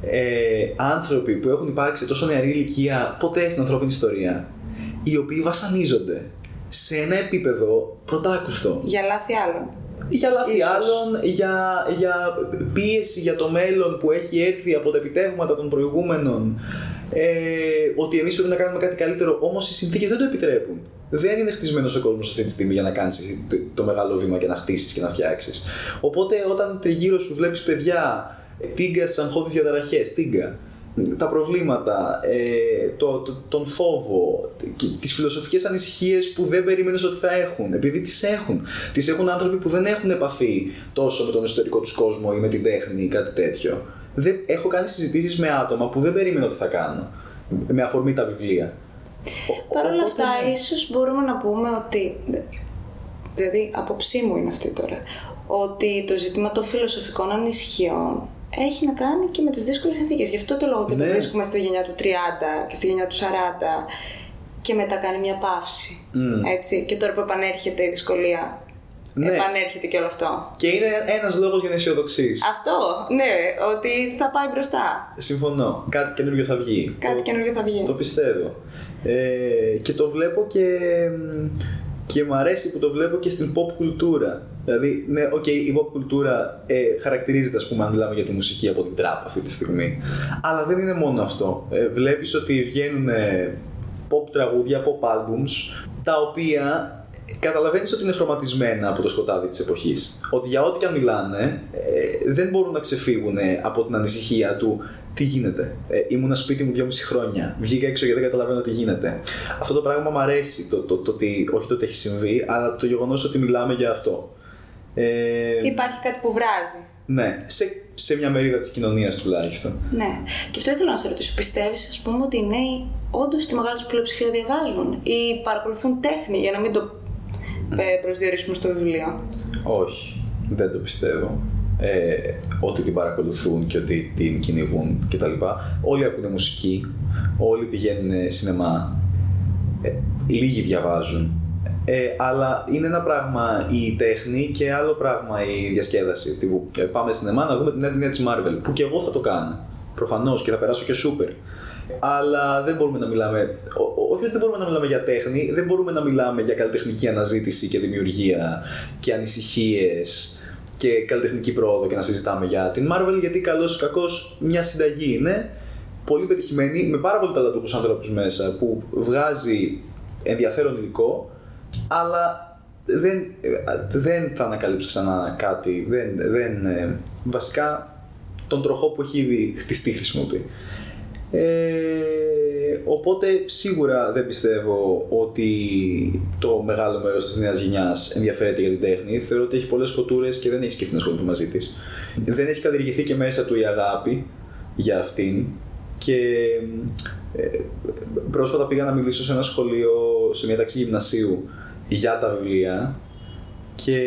Ε, άνθρωποι που έχουν υπάρξει σε τόσο νεαρή ηλικία ποτέ στην ανθρώπινη ιστορία οι οποίοι βασανίζονται σε ένα επίπεδο πρωτάκουστο Για λάθη άλλων. για λάθη Ίσως. άλλων, για, για πίεση για το μέλλον που έχει έρθει από τα επιτεύγματα των προηγούμενων. Ε, ότι εμείς πρέπει να κάνουμε κάτι καλύτερο, όμως οι συνθήκες δεν το επιτρέπουν. Δεν είναι χτισμένος ο κόσμος αυτή τη στιγμή για να κάνεις το, το μεγάλο βήμα και να χτίσεις και να φτιάξεις. Οπότε όταν τριγύρω σου βλέπεις παιδιά, τίγκα στι αγχώδει διαταραχέ, τίγκα, τα προβλήματα, ε, το, το- τον φόβο, και τις φιλοσοφικές ανησυχίες που δεν περίμενες ότι θα έχουν, επειδή τις έχουν. Τις έχουν άνθρωποι που δεν έχουν επαφή τόσο με τον εσωτερικό τους κόσμο ή με την τέχνη ή κάτι τέτοιο. Δεν, έχω κάνει συζητήσεις με άτομα που δεν περίμενα ότι θα κάνω, με αφορμή τα βιβλία. Ο- Παρ' όλα οπότε, αυτά, ναι. ίσως μπορούμε να πούμε ότι. Δηλαδή, απόψή μου είναι αυτή τώρα. Ότι το ζήτημα των φιλοσοφικών ανησυχιών έχει να κάνει και με τις δύσκολες συνθήκες. Γι' αυτό το λόγο και Ναι. το βρίσκουμε στη γενιά του 30 και στη γενιά του 40 και μετά κάνει μια παύση. Μμ. Έτσι. Και τώρα που επανέρχεται η δυσκολία, Ναι. επανέρχεται και όλο αυτό. Και είναι ένας λόγος για να αισιοδοξείς. Αυτό, ναι, ότι θα πάει μπροστά. Συμφωνώ. Κάτι καινούριο θα βγει. Κάτι Το- καινούργιο θα βγει. Το πιστεύω. Ε, και το βλέπω και, και μου αρέσει που το βλέπω και στην pop κουλτούρα. Δηλαδή, ναι, οκ, η pop κουλτούρα ε, χαρακτηρίζεται, ας πούμε, αν μιλάμε για τη μουσική από την trap αυτή τη στιγμή. Αλλά δεν είναι μόνο αυτό. Ε, βλέπεις ότι βγαίνουν ε, pop τραγούδια, pop albums, τα οποία καταλαβαίνεις ότι είναι χρωματισμένα από το σκοτάδι της εποχής. Ότι για ό,τι και αν μιλάνε, ε, δεν μπορούν να ξεφύγουν από την ανησυχία του τι γίνεται. Ε, ήμουνα σπίτι μου δυόμιση χρόνια. Βγήκα έξω γιατί δεν καταλαβαίνω τι γίνεται. Αυτό το πράγμα μου αρέσει. Το, το, το, ότι, όχι το ότι έχει συμβεί, αλλά το γεγονός ότι μιλάμε για αυτό. Ε, Υπάρχει κάτι που βράζει. ναι, σε, σε μια μερίδα της κοινωνίας τουλάχιστον. Ναι. Και αυτό ήθελα να σε ρωτήσω. Πιστεύεις, ας πούμε, ότι οι νέοι όντως στη μεγάλη τους πλειοψηφία διαβάζουν ή παρακολουθούν τέχνη για να μην το ε, προσδιορίσουμε στο βιβλίο. Όχι, δεν το πιστεύω. Ε, ότι την παρακολουθούν και ότι την κυνηγούν κτλ. Όλοι ακούνε μουσική, όλοι πηγαίνουν σινεμά, ε, λίγοι διαβάζουν. Ε, αλλά είναι ένα πράγμα η τέχνη και άλλο πράγμα η διασκέδαση. Τύπου, ε, πάμε σινεμά να δούμε την νέα ταινία της Marvel, που και εγώ θα το κάνω. Προφανώς και θα περάσω και σούπερ. Αλλά δεν μπορούμε να μιλάμε, ό- ό- όχι ότι δεν μπορούμε να μιλάμε για τέχνη, δεν μπορούμε να μιλάμε για καλλιτεχνική αναζήτηση και δημιουργία και ανησυχίες και καλλιτεχνική πρόοδο και να συζητάμε για την Marvel, γιατί καλός ή κακός μια συνταγή είναι πολύ πετυχημένη, με πάρα πολύ ταλαντούχους ανθρώπους μέσα, που βγάζει ενδιαφέρον υλικό, αλλά δεν, ε, δεν θα ανακαλύψει ξανά κάτι, δεν, δεν, ε, βασικά τον τροχό που έχει ήδη χτιστεί χρησιμοποιεί. Ε, οπότε σίγουρα δεν πιστεύω ότι το μεγάλο μέρος της νέας γενιάς ενδιαφέρεται για την τέχνη. Θεωρώ ότι έχει πολλές σκοτούρες και δεν έχει σκεφτεί να ασχοληθεί μαζί της. Δεν έχει καλλιεργηθεί και μέσα του η αγάπη για αυτήν. Και ε, πρόσφατα πήγα να μιλήσω σε ένα σχολείο, σε μια τάξη γυμνασίου για τα βιβλία και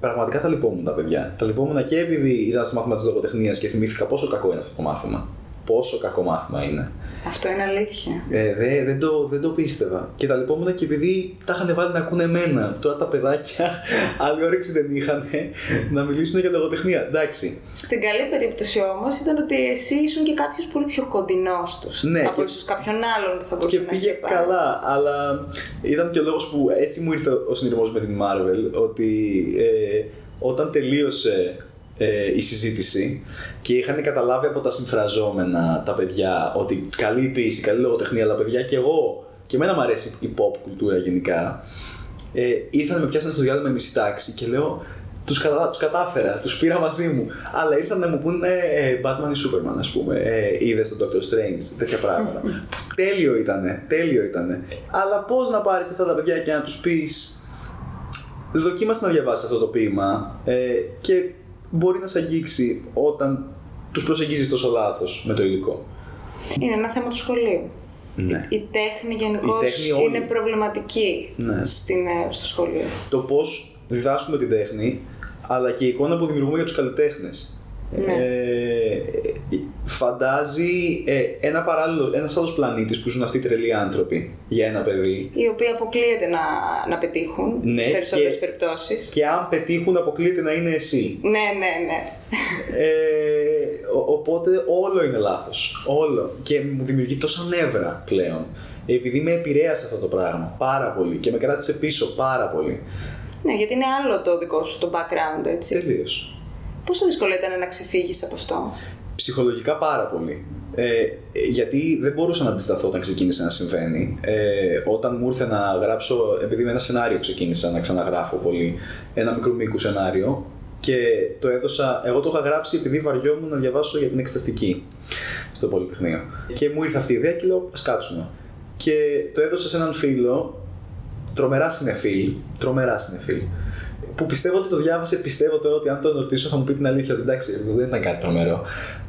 πραγματικά τα λυπόμουν τα παιδιά. Τα λυπόμουν και επειδή ήταν στο μάθημα της λογοτεχνίας και θυμήθηκα πόσο κακό είναι αυτό το μάθημα. Πόσο κακό μάθημα είναι. Αυτό είναι αλήθεια. Ε, δε- δεν, το, δεν το πίστευα. Και τα λυπόμουν και επειδή τα είχαν βάλει να ακούνε εμένα. Τώρα τα παιδάκια άλλη όρεξη δεν είχαν να μιλήσουν για λογοτεχνία. Εντάξει. Στην καλή περίπτωση όμως ήταν ότι εσύ ήσουν και κάποιος πολύ πιο κοντινός τους. Ναι, από και- ίσως κάποιον άλλον που θα Και μπορούσε να πήγε έχει πάει. καλά, αλλά ήταν και ο λόγος που έτσι μου ήρθε ο συνειρμός με την Marvel, ότι ε, όταν τελείωσε ε, η συζήτηση και είχαν καταλάβει από τα συμφραζόμενα τα παιδιά ότι καλή ποιήση, καλή λογοτεχνία, αλλά παιδιά και εγώ, και εμένα μου αρέσει η pop κουλτούρα γενικά, ε, ήρθαν με πιάσανε στο διάλειμμα με μισή τάξη και λέω τους, κατα... τους κατάφερα, τους πήρα μαζί μου. Αλλά ήρθαν να μου πούνε ε, Batman ή Superman, ας πούμε. Ε, είδες τον Doctor Strange, τέτοια πράγματα. τέλειο ήτανε, τέλειο ήτανε. Αλλά πώς να πάρεις αυτά τα παιδιά και να τους πεις δοκίμασε να διαβάσεις αυτό το ποίημα ε, και μπορεί να σε αγγίξει όταν τους προσεγγίζεις τόσο λάθος με το υλικό. Είναι ένα θέμα του σχολείου. Ναι. Η τέχνη γενικώς τέχνη όλη. είναι προβληματική Ναι. στην, ε, στο σχολείο. Το πώς διδάσκουμε την τέχνη, αλλά και η εικόνα που δημιουργούμε για τους καλλιτέχνες. Ναι. Ε, φαντάζει ε, ένα παράλληλο, ένας άλλος πλανήτης που ζουν αυτοί οι τρελοί άνθρωποι για ένα παιδί Οι οποίοι αποκλείεται να, να πετύχουν Ναι, στις περισσότερες και- περιπτώσεις. και αν πετύχουν αποκλείεται να είναι εσύ. Ναι, ναι, ναι. Ε, ο- οπότε όλο είναι λάθος. Όλο. Και μου δημιουργεί τόσα νεύρα πλέον. Επειδή με επηρέασε αυτό το πράγμα πάρα πολύ και με κράτησε πίσω πάρα πολύ. Ναι, γιατί είναι άλλο το δικό σου το background, έτσι. Τελείως. Πόσο δύσκολο ήταν να ξεφύγεις από αυτό; Ψυχολογικά πάρα πολύ. Ε, γιατί δεν μπορούσα να αντισταθώ όταν ξεκίνησε να συμβαίνει. Ε, όταν μου ήρθε να γράψω, επειδή με ένα σενάριο ξεκίνησα να ξαναγράφω πολύ, ένα μικρό μήκου σενάριο και το έδωσα, εγώ το είχα γράψει επειδή βαριόμουν να διαβάσω για την εξεταστική στο Πολυτεχνείο. Και μου ήρθε αυτή η ιδέα και λέω, ας κάτσουμε. Και το έδωσα σε έναν φίλο, τρομερά συνεφίλ, τρομερά συνεφίλ, που πιστεύω ότι το διάβασε, πιστεύω τώρα ότι αν τον ρωτήσω θα μου πει την αλήθεια ότι εντάξει, δεν ήταν κάτι τρομερό.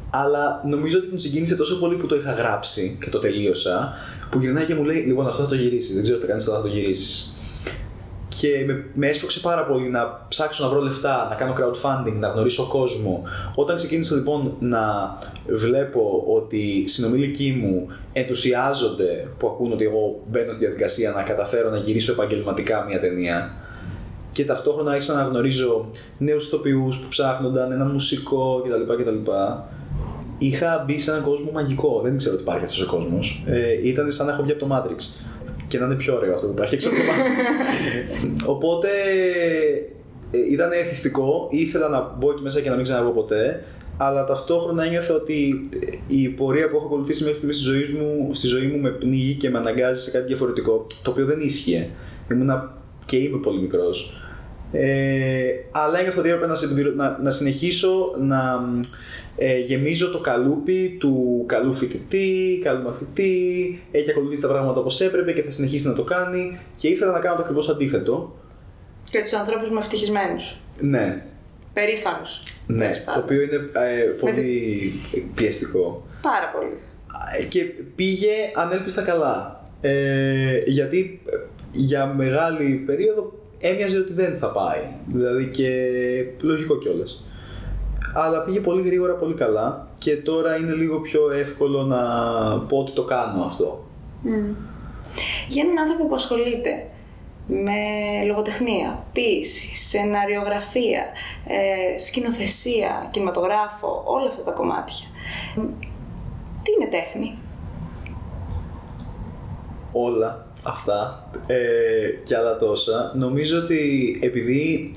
Αλλά νομίζω ότι τον συγκίνησε τόσο πολύ που το είχα γράψει και το τελείωσα, που γυρνάει και μου λέει: Λοιπόν, αυτό θα το γυρίσεις. Δεν ξέρω τι θα κάνει, θα το γυρίσεις. Και με, με έσπρωξε πάρα πολύ να ψάξω να βρω λεφτά, να κάνω crowdfunding, να γνωρίσω κόσμο. Όταν ξεκίνησα λοιπόν να βλέπω ότι οι συνομιλικοί μου ενθουσιάζονται που ακούν ότι εγώ μπαίνω στη διαδικασία να καταφέρω να γυρίσω επαγγελματικά μια ταινία, και ταυτόχρονα άρχισα να γνωρίζω νέους ηθοποιού που ψάχνονταν, έναν μουσικό κτλ. κτλ. Είχα μπει σε έναν κόσμο μαγικό. Δεν ξέρω ότι υπάρχει αυτός ο κόσμος. Ε, ήταν σαν να έχω βγει από το Matrix. Και να είναι πιο ωραίο αυτό που υπάρχει έξω από το Matrix. Οπότε ε, ήταν εθιστικό. Ήθελα να μπω εκεί μέσα και να μην ξαναβγώ ποτέ. Αλλά ταυτόχρονα ένιωθα ότι η πορεία που έχω ακολουθήσει μέχρι στιγμής στη ζωή μου, στη ζωή μου με πνίγει και με αναγκάζει σε κάτι διαφορετικό. Το οποίο δεν ίσχυε. Ήμουνα και είμαι πολύ μικρός. Ε, αλλά ένιωθα ότι έπρεπε να, συμπληρω- να, να συνεχίσω να ε, γεμίζω το καλούπι του καλού φοιτητή, καλού μαθητή, έχει ακολουθήσει τα πράγματα όπως έπρεπε και θα συνεχίσει να το κάνει και ήθελα να κάνω το ακριβώς αντίθετο. Και τους ανθρώπους με ευτυχισμένους. Ναι, Περήφανους. ναι, τέλος το πάντων. οποίο είναι ε, πολύ πιεστικό. Πάρα πολύ. και πήγε ανέλπιστα καλά. Ε, γιατί ε, για μεγάλη περίοδο έμοιαζε ότι δεν θα πάει. Δηλαδή και λογικό κιόλας. Αλλά πήγε πολύ γρήγορα, πολύ καλά και τώρα είναι λίγο πιο εύκολο να πω ότι το κάνω αυτό. Μμ. Για έναν άνθρωπο που ασχολείται με λογοτεχνία, ποίηση, σεναριογραφία, ε, σκηνοθεσία, κινηματογράφο, όλα αυτά τα κομμάτια. Μ, Τι είναι τέχνη; όλα αυτά ε, και άλλα τόσα, νομίζω ότι επειδή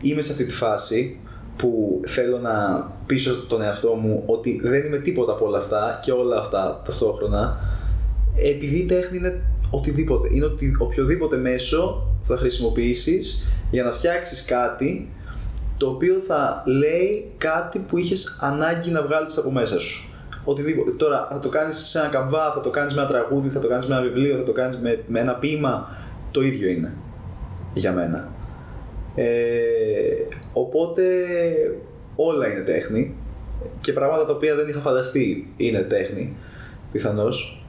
είμαι σε αυτή τη φάση που θέλω να πείσω τον εαυτό μου ότι δεν είμαι τίποτα από όλα αυτά και όλα αυτά ταυτόχρονα, επειδή η τέχνη είναι οτιδήποτε, είναι οτι, οποιοδήποτε μέσο θα χρησιμοποιήσεις για να φτιάξεις κάτι το οποίο θα λέει κάτι που είχες ανάγκη να βγάλεις από μέσα σου. Οτιδήποτε. Τώρα θα το κάνεις σε ένα καμβά, θα το κάνεις με ένα τραγούδι, θα το κάνεις με ένα βιβλίο, θα το κάνεις με, με ένα ποίημα. Το ίδιο είναι για μένα. Ε, οπότε όλα είναι τέχνη και πράγματα τα οποία δεν είχα φανταστεί είναι τέχνη, πιθανώς.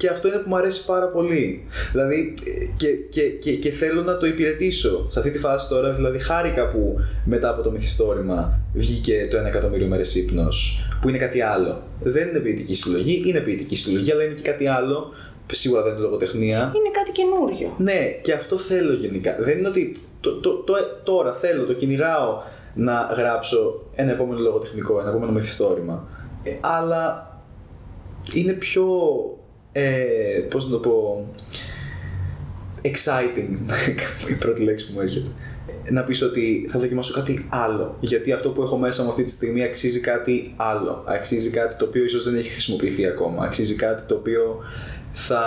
Μ, Και αυτό είναι που μου αρέσει πάρα πολύ. Δηλαδή, ε, και, και, και, και θέλω να το υπηρετήσω. Σε αυτή τη φάση τώρα, δηλαδή, χάρηκα που μετά από το μυθιστόρημα βγήκε το 1 εκατομμύριο μέρες ύπνος, που είναι κάτι άλλο. Δεν είναι ποιητική συλλογή, είναι ποιητική συλλογή, αλλά είναι και κάτι άλλο. Σίγουρα δεν είναι λογοτεχνία. Είναι κάτι καινούριο. Ναι, και αυτό θέλω γενικά. Δεν είναι ότι το, το, το, τώρα θέλω, το κυνηγάω να γράψω ένα επόμενο λογοτεχνικό, ένα επόμενο μυθιστόρημα. Ε, αλλά είναι πιο, ε, πώς να το πω, exciting, η πρώτη λέξη που μου έρχεται. να πεις ότι θα δοκιμάσω κάτι άλλο. Γιατί αυτό που έχω μέσα μου αυτή τη στιγμή αξίζει κάτι άλλο. Αξίζει κάτι το οποίο ίσως δεν έχει χρησιμοποιηθεί ακόμα. Αξίζει κάτι το οποίο θα,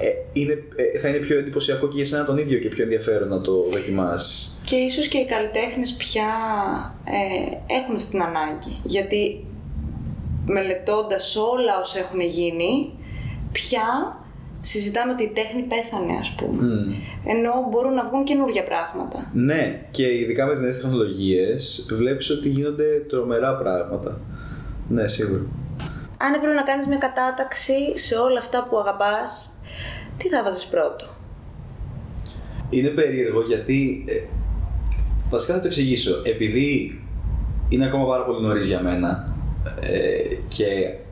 ε, είναι, ε, θα είναι πιο εντυπωσιακό και για σένα τον ίδιο και πιο ενδιαφέρον να το δοκιμάσεις. Και ίσως και οι καλλιτέχνες πια ε, έχουν αυτή την ανάγκη. Γιατί μελετώντας όλα όσα έχουν γίνει, πια συζητάμε ότι η τέχνη πέθανε, ας πούμε. Ενώ μπορούν να βγουν καινούργια πράγματα. Ναι, και ειδικά με τις νέες τεχνολογίες βλέπεις ότι γίνονται τρομερά πράγματα. Ναι, σίγουρα. Αν έπρεπε να κάνεις μια κατάταξη σε όλα αυτά που αγαπάς, τι θα βάζεις πρώτο; Είναι περίεργο γιατί. Ε, βασικά θα το εξηγήσω. Επειδή είναι ακόμα πάρα πολύ νωρίς για μένα ε, και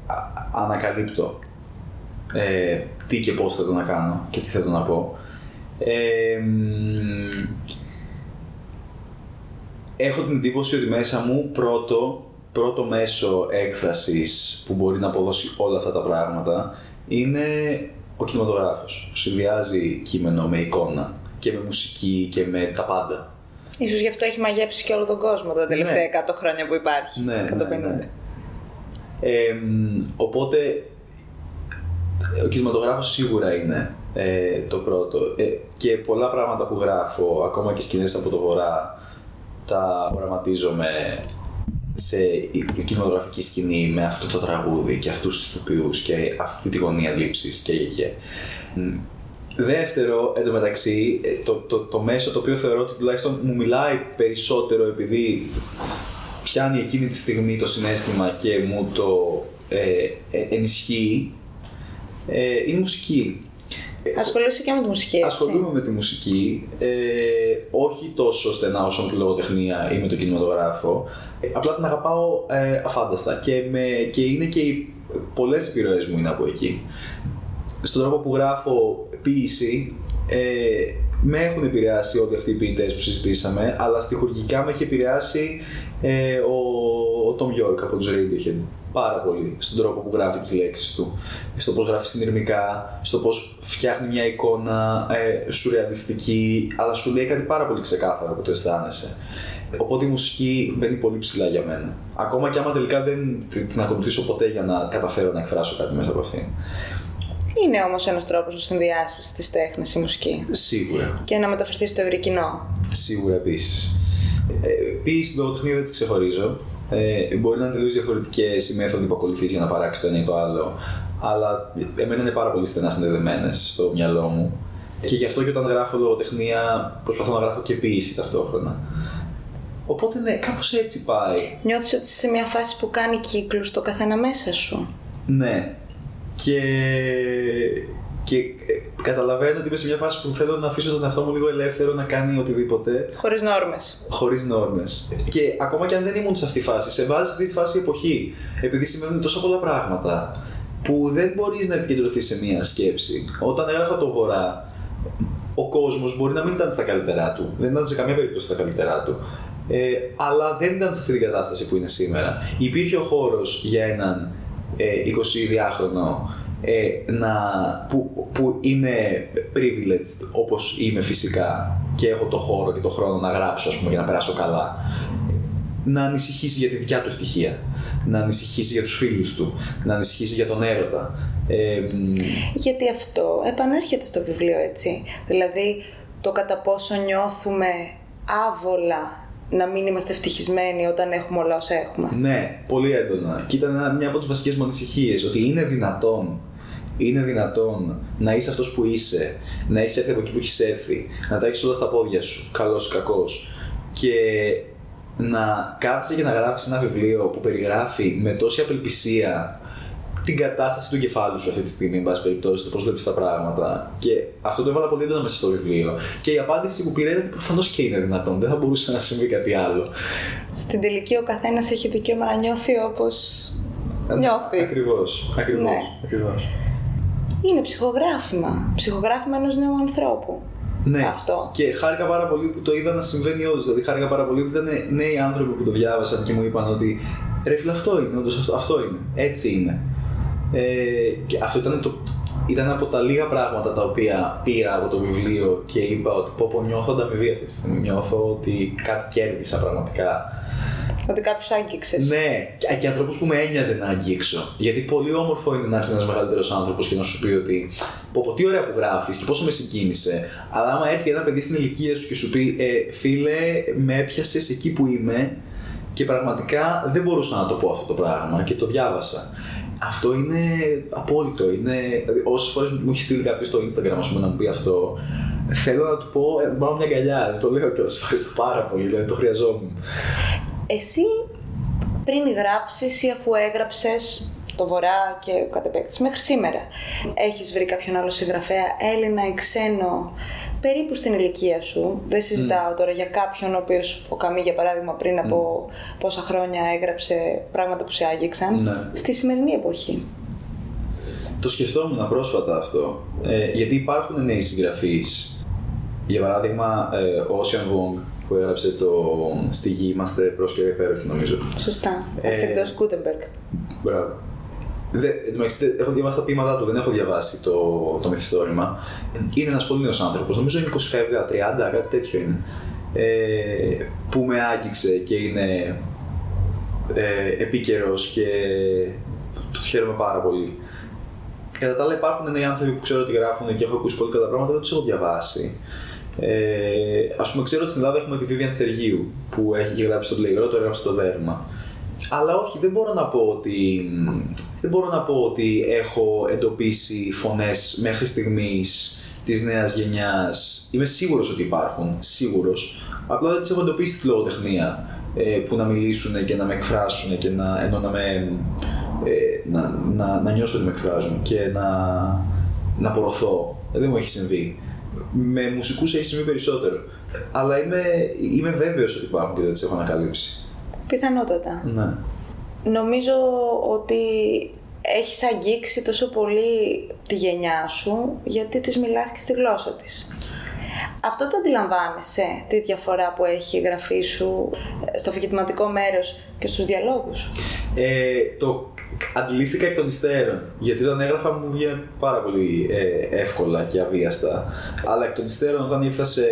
α- ανακαλύπτω ε, τι και πώς θέλω να κάνω και τι θέλω να πω. Ε, μ, έχω την εντύπωση ότι μέσα μου πρώτο, πρώτο μέσο έκφρασης που μπορεί να αποδώσει όλα αυτά τα πράγματα είναι ο κινηματογράφος που συνδυάζει κείμενο με εικόνα και με μουσική και με τα πάντα. Ίσως γι' αυτό έχει μαγέψει και όλο τον κόσμο τα τελευταία Ναι. 100 χρόνια που υπάρχει. Ναι, 150. ναι, ναι. Ε, μ, οπότε ο κινηματογράφος σίγουρα είναι ε, το πρώτο ε, και πολλά πράγματα που γράφω, ακόμα και σκηνές από το βορρά, τα οραματίζομαι σε κινηματογραφική σκηνή με αυτό το τραγούδι και αυτούς τους ηθοποιούς και αυτή τη γωνία λήψης και, και, και. Μ, Δεύτερο, εντωμεταξύ, ε, το, το, το μέσο το οποίο θεωρώ ότι τουλάχιστον μου μιλάει περισσότερο επειδή πιάνει εκείνη τη στιγμή το συνέστημα και μου το ε, ε, ενισχύει, ε, είναι η μουσική. Ασχολείσαι και με τη μουσική, έτσι. Ασχολούμαι με τη μουσική, ε, όχι τόσο στενά όσο με τη λογοτεχνία ή με το κινηματογράφο, ε, απλά την αγαπάω ε, αφάνταστα και, με, και είναι και οι πολλές επιρροές μου είναι από εκεί. Στον τρόπο που γράφω ποίηση, ε, με έχουν επηρεάσει όλοι αυτοί οι ποιητές που συζητήσαμε, αλλά στοιχουργικά με έχει επηρεάσει ε, ο, ο Tom York από τους Radiohead πάρα πολύ στον τρόπο που γράφει τις λέξεις του, στο πώς γράφει συνειρμικά, στο πώς φτιάχνει μια εικόνα ε, σουρεαλιστική, αλλά σου λέει κάτι πάρα πολύ ξεκάθαρο που το αισθάνεσαι. Οπότε η μουσική μπαίνει πολύ ψηλά για μένα. Ακόμα και άμα τελικά δεν την την ακολουθήσω ποτέ για να καταφέρω να εκφράσω κάτι μέσα από αυτήν. Είναι όμως ένας τρόπος να συνδυάσεις τις τέχνες η μουσική Σίγουρα. και να μεταφερθείς στο ευρύ κοινό. Σίγουρα επίσης. Ε, Επίσης, λογοτεχνία δεν τι ξεχωρίζω. Ε, μπορεί να είναι τελείω διαφορετικέ οι μέθοδοι που ακολουθείς για να παράξεις το ένα ή το άλλο. Αλλά εμένα είναι πάρα πολύ στενά συνδεδεμένες στο μυαλό μου. Και γι' αυτό και όταν γράφω λογοτεχνία, προσπαθώ να γράφω και ποίηση ταυτόχρονα. Οπότε ναι, κάπως έτσι πάει. Νιώθεις ότι είσαι σε μια φάση που κάνει κύκλους το καθένα μέσα σου; Ναι. Και, και ε, καταλαβαίνω ότι είμαι σε μια φάση που θέλω να αφήσω τον εαυτό μου λίγο ελεύθερο να κάνει οτιδήποτε. Χωρίς νόρμες. χωρίς νόρμες. Και ακόμα και αν δεν ήμουν σε αυτή τη φάση, σε βάζει σε αυτή τη φάση η εποχή. Επειδή σημαίνουν τόσα πολλά πράγματα που δεν μπορείς να επικεντρωθείς σε μία σκέψη. Όταν έγραφα το Βορρά, ο κόσμος μπορεί να μην ήταν στα καλύτερά του. Δεν ήταν σε καμία περίπτωση στα καλύτερά του. Ε, αλλά δεν ήταν σε αυτή την κατάσταση που είναι σήμερα. Υπήρχε ο χώρος για έναν ε, 22χρονο ε, να, που, που είναι privileged όπως είμαι φυσικά και έχω το χώρο και το χρόνο να γράψω ας πούμε για να περάσω καλά να ανησυχήσει για τη δικιά του ευτυχία, να ανησυχήσει για τους φίλους του, να ανησυχήσει για τον έρωτα. Ε, μ, Γιατί αυτό επανέρχεται στο βιβλίο, έτσι. Δηλαδή, το κατά πόσο νιώθουμε άβολα να μην είμαστε ευτυχισμένοι όταν έχουμε όλα όσα έχουμε. ναι, πολύ έντονα. Και ήταν ένα- μια από τις βασικές μου ανησυχίες, ότι είναι δυνατόν είναι δυνατόν να είσαι αυτός που είσαι, να έχεις έρθει από εκεί που έχεις έρθει, να τα έχεις όλα στα πόδια σου, καλός ή κακός, και να κάθεσαι και να γράψεις ένα βιβλίο που περιγράφει με τόση απελπισία την κατάσταση του κεφάλου σου αυτή τη στιγμή, εν πάση περιπτώσει, το πώς βλέπεις τα πράγματα. Και αυτό το έβαλα πολύ έντονα μέσα στο βιβλίο. Και η απάντηση που πήρε ήταν προφανώς και είναι δυνατόν. Δεν θα μπορούσε να συμβεί κάτι άλλο. Στην τελική ο καθένας έχει δικαίωμα να νιώθει όπως νιώθει. Ακριβώς. Ακριβώς. Ναι. Ακριβώς. Είναι ψυχογράφημα. Ψυχογράφημα ενός νέου ανθρώπου. Ναι, Αυτό. και χάρηκα πάρα πολύ που το είδα να συμβαίνει όντως. Δηλαδή, χάρηκα πάρα πολύ που ήταν νέοι άνθρωποι που το διάβασαν και μου είπαν ότι ρε φίλε, αυτό είναι, όντως, αυτό, αυτό είναι. Έτσι είναι. Ε, και αυτό ήταν το, ήταν από τα λίγα πράγματα τα οποία πήρα από το βιβλίο και είπα ότι πω πω νιώθω ανταμοιβή αυτή τη στιγμή. Νιώθω ότι κάτι κέρδισα πραγματικά. Ότι κάποιος άγγιξες. Ναι, και, και ανθρώπους που με ένοιαζε να αγγίξω. Γιατί πολύ όμορφο είναι να έρθει ένας μεγαλύτερος άνθρωπος και να σου πει ότι πω, πω τι ωραία που γράφεις και πόσο με συγκίνησε. Αλλά άμα έρθει ένα παιδί στην ηλικία σου και σου πει ε, φίλε, με έπιασες εκεί που είμαι και πραγματικά δεν μπορούσα να το πω αυτό το πράγμα και το διάβασα. Αυτό είναι απόλυτο. Είναι, δηλαδή, όσες φορές μου έχει στείλει κάποιος στο Instagram ας πούμε, να μου πει αυτό, θέλω να του πω, ε, πάρω μια αγκαλιά. Το λέω κιόλα. Ευχαριστώ πάρα πολύ, δηλαδή το χρειαζόμουν. Εσύ πριν γράψεις ή αφού έγραψες το Βορρά και κατ' επέκτηση μέχρι σήμερα. Έχεις βρει κάποιον άλλο συγγραφέα, Έλληνα ή ξένο, περίπου στην ηλικία σου. Δεν συζητάω τώρα για κάποιον ο οποίος, ο Καμί για παράδειγμα, πριν από πόσα χρόνια έγραψε πράγματα που σε άγγιξαν, Ναι. στη σημερινή εποχή. Το σκεφτόμουν πρόσφατα αυτό. Ε, γιατί υπάρχουν νέοι συγγραφείς. Για παράδειγμα, ε, ο Ocean Wong που έγραψε το Στη γη είμαστε πρόσκαιροι υπέροχοι, νομίζω. Σωστά. Ε, Από τις εκδόσεις Κούτεμπεργκ. Μπράβο. Δε, εν τω μεταξύ, έχω διαβάσει τα ποίηματά του, δεν έχω διαβάσει το, το μυθιστόρημα. Είναι ένας πολύ νέος άνθρωπος, νομίζω είναι 20 φεύγα, 30, κάτι τέτοιο είναι. Ε, που με άγγιξε και είναι ε, επίκαιρος και το χαίρομαι πάρα πολύ. Κατά τα άλλα, υπάρχουν νέοι άνθρωποι που ξέρω ότι γράφουν και έχω ακούσει πολύ καλά πράγματα, δεν τους έχω διαβάσει. Ε, Α πούμε, ξέρω ότι στην Ελλάδα έχουμε τη Vivian Στεργίου που έχει γράψει το Πλεγρό, το έγραψε το Δέρμα. Αλλά όχι, δεν μπορώ να πω ότι, δεν μπορώ να πω ότι έχω εντοπίσει φωνές μέχρι στιγμής της νέας γενιάς. Είμαι σίγουρος ότι υπάρχουν, σίγουρος. Απλά δεν τις έχω εντοπίσει στη λογοτεχνία ε, που να μιλήσουν και να με εκφράσουν και να, ενώ να με, ε, να, να, να νιώσω ότι με εκφράζουν και να, να πορωθώ. Δεν μου έχει συμβεί. Με μουσικούς έχει συμβεί περισσότερο. Αλλά είμαι, είμαι βέβαιος ότι υπάρχουν και δεν τις έχω ανακαλύψει. Πιθανότατα. Ναι. Νομίζω ότι έχεις αγγίξει τόσο πολύ τη γενιά σου γιατί της μιλάς και στη γλώσσα της. Αυτό το αντιλαμβάνεσαι, τη διαφορά που έχει η γραφή σου ε, στο αφηγηματικό μέρος και στους διαλόγους. Ε, το αντιλήφθηκα εκ των υστέρων. Γιατί όταν έγραφα μου βγήκε πάρα πολύ ε, εύκολα και αβίαστα. Αλλά εκ των υστέρων, όταν ήρθα σε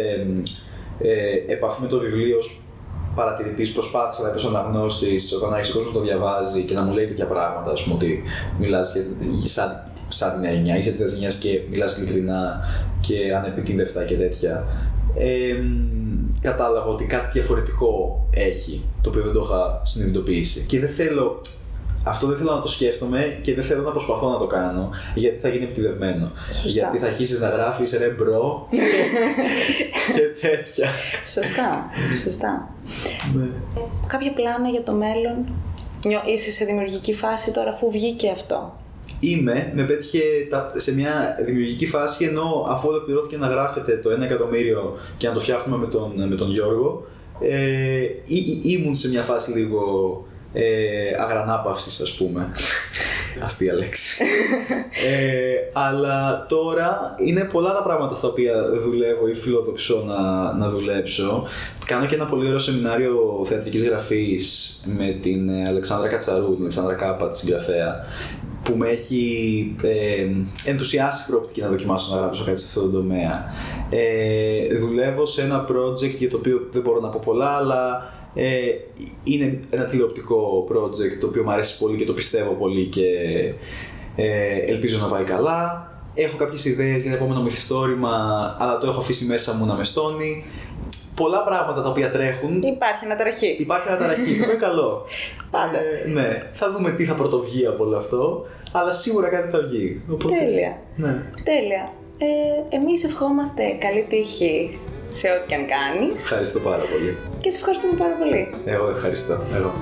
ε, επαφή με το βιβλίο ως παρατηρητής, προσπάθησα να être αναγνώστης, όταν άρχισε ο κόσμος να το διαβάζει και να μου λέει τέτοια πράγματα, ας πούμε, ότι μιλάς για, σαν, σαν την νέα γενιά, είσαι της γενιάς και μιλάς ειλικρινά και ανεπιτίδευτα και τέτοια. Ε, κατάλαβα ότι κάτι διαφορετικό έχει, το οποίο δεν το είχα συνειδητοποιήσει. Και δεν θέλω, αυτό δεν θέλω να το σκέφτομαι και δεν θέλω να προσπαθώ να το κάνω, γιατί θα γίνει επιτηδευμένο. Σωστά. Γιατί θα αρχίσεις να γράφεις ρε bro και τέτοια. Σωστά, σωστά. Ναι. Κάποια πλάνα για το μέλλον; Νιώ- Είσαι σε δημιουργική φάση τώρα αφού βγήκε αυτό; Είμαι, με πέτυχε τα- σε μια δημιουργική φάση ενώ αφού ολοκληρώθηκε να γράφεται το 1 εκατομμύριο και να το φτιάχνουμε με τον, με τον Γιώργο, ε, ή, ή- ήμουν σε μια φάση λίγο ε, αγρανάπαυσης ας πούμε. Αστεία λέξη. ε, αλλά τώρα είναι πολλά τα πράγματα στα οποία δουλεύω ή φιλοδοξώ να, να δουλέψω. Κάνω και ένα πολύ ωραίο σεμινάριο θεατρικής γραφής με την ε, Αλεξάνδρα Κατσαρού, την Αλεξάνδρα Κάπα, τη συγγραφέα, που με έχει ε, ενθουσιάσει η προοπτική να δοκιμάσω να γράψω κάτι σε αυτό το τομέα. Ε, δουλεύω σε ένα project για το οποίο δεν μπορώ να πω πολλά, αλλά ε, είναι ένα τηλεοπτικό project το οποίο μου αρέσει πολύ και το πιστεύω πολύ και ε, ελπίζω να πάει καλά. Έχω κάποιες ιδέες για το επόμενο μυθιστόρημα, αλλά το έχω αφήσει μέσα μου να με στώνει. Πολλά πράγματα τα οποία τρέχουν. Υπάρχει αναταραχή. Υπάρχει αναταραχή, το είναι καλό. Πάντα. Ε, ναι, θα δούμε τι θα πρωτοβγεί από όλο αυτό, αλλά σίγουρα κάτι θα βγει. Οπότε, Τέλεια. Ναι. Τέλεια. Ε, εμείς ευχόμαστε καλή τύχη σε ό,τι και αν κάνεις Ευχαριστώ πάρα πολύ. και σε ευχαριστούμε πάρα πολύ. Εγώ ευχαριστώ. Εγώ.